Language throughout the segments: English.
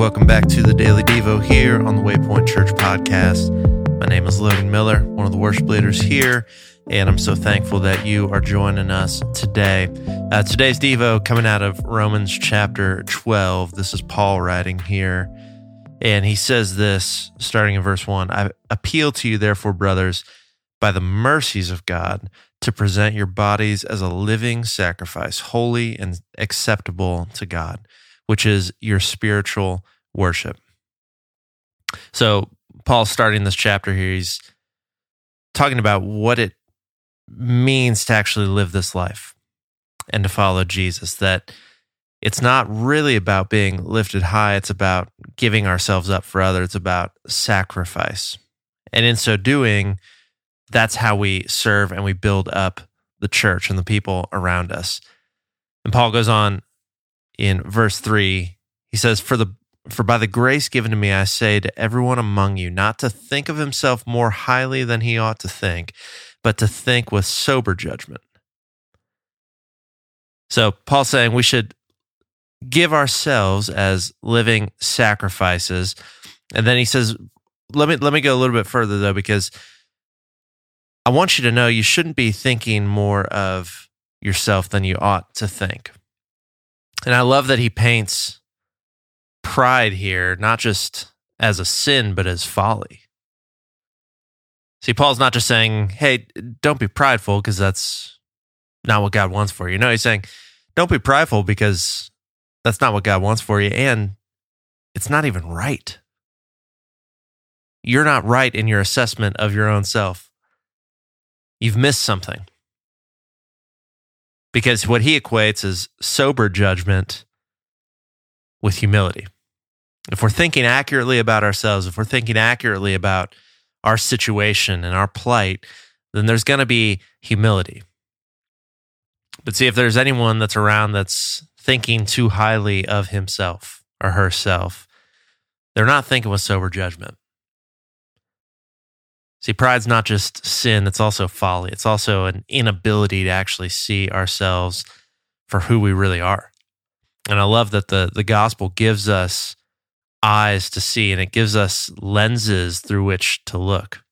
welcome back to the Daily Devo here on the Waypoint Church podcast. My name is Logan Miller, one of the worship leaders here, and I'm so thankful that you are joining us today. Uh, today's Devo coming out of Romans chapter 12. This is Paul writing here, and he says this starting in verse 1 I appeal to you, therefore, brothers, by the mercies of God, to present your bodies as a living sacrifice, holy and acceptable to God which is your spiritual worship. So, Paul's starting this chapter here. He's talking about what it means to actually live this life and to follow Jesus. That it's not really about being lifted high, it's about giving ourselves up for others, it's about sacrifice. And in so doing, that's how we serve and we build up the church and the people around us. And Paul goes on in verse 3 he says for the for by the grace given to me i say to everyone among you not to think of himself more highly than he ought to think but to think with sober judgment. So paul's saying we should give ourselves as living sacrifices. And then he says let me let me go a little bit further though because i want you to know you shouldn't be thinking more of yourself than you ought to think and I love that he paints pride here, not just as a sin, but as folly. See, Paul's not just saying, hey, don't be prideful because that's not what God wants for you. No, he's saying, don't be prideful because that's not what God wants for you. And it's not even right. You're not right in your assessment of your own self. You've missed something because what he equates is sober judgment with humility. If we're thinking accurately about ourselves, if we're thinking accurately about our situation and our plight, then there's going to be humility. But see, if there's anyone that's around that's thinking too highly of himself or herself, they're not thinking with sober judgment. See, pride's not just sin, it's also folly. It's also an inability to actually see ourselves for who we really are. And I love that the, the gospel gives us eyes to see and it gives us lenses through which to look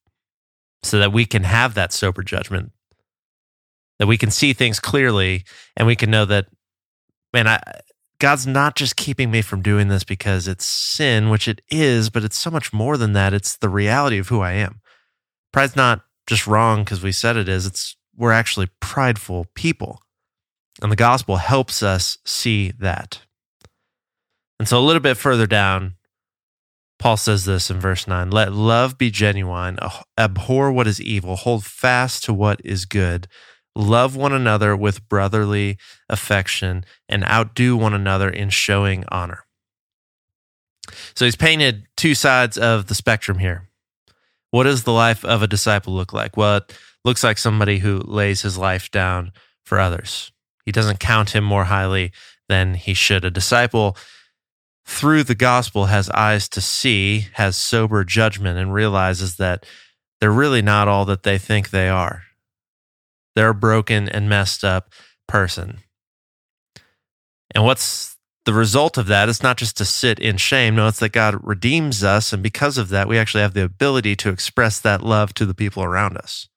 so that we can have that sober judgment, that we can see things clearly and we can know that, man, I, God's not just keeping me from doing this because it's sin, which it is, but it's so much more than that. It's the reality of who I am. Pride's not just wrong because we said it is. It's we're actually prideful people. And the gospel helps us see that. And so a little bit further down, Paul says this in verse 9 Let love be genuine, ah, abhor what is evil, hold fast to what is good, love one another with brotherly affection, and outdo one another in showing honor. So he's painted two sides of the spectrum here. What does the life of a disciple look like? Well, it looks like somebody who lays his life down for others. He doesn't count him more highly than he should. A disciple, through the gospel, has eyes to see, has sober judgment, and realizes that they're really not all that they think they are. They're a broken and messed up person. And what's the result of that is not just to sit in shame. No, it's that God redeems us. And because of that, we actually have the ability to express that love to the people around us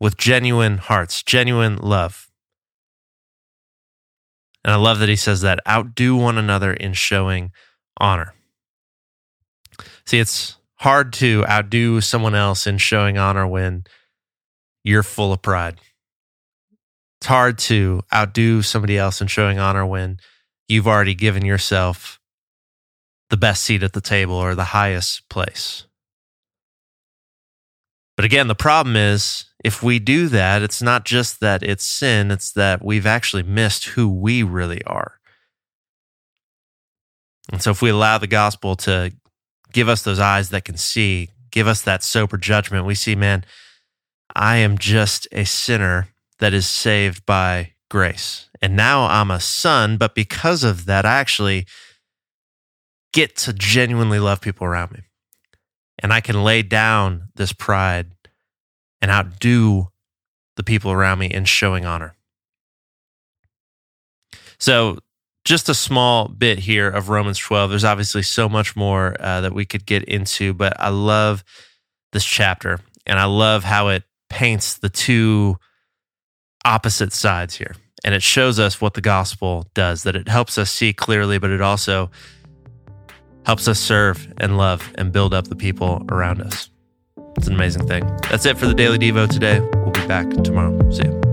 with genuine hearts, genuine love. And I love that he says that outdo one another in showing honor. See, it's hard to outdo someone else in showing honor when you're full of pride it's hard to outdo somebody else in showing honor when you've already given yourself the best seat at the table or the highest place. But again, the problem is if we do that, it's not just that it's sin, it's that we've actually missed who we really are. And so if we allow the gospel to give us those eyes that can see, give us that sober judgment, we see, man, I am just a sinner that is saved by grace. And now I'm a son, but because of that, I actually get to genuinely love people around me. And I can lay down this pride and outdo the people around me in showing honor. So, just a small bit here of Romans 12. There's obviously so much more uh, that we could get into, but I love this chapter and I love how it paints the two opposite sides here. And it shows us what the gospel does, that it helps us see clearly, but it also helps us serve and love and build up the people around us. It's an amazing thing. That's it for the Daily Devo today. We'll be back tomorrow. See you.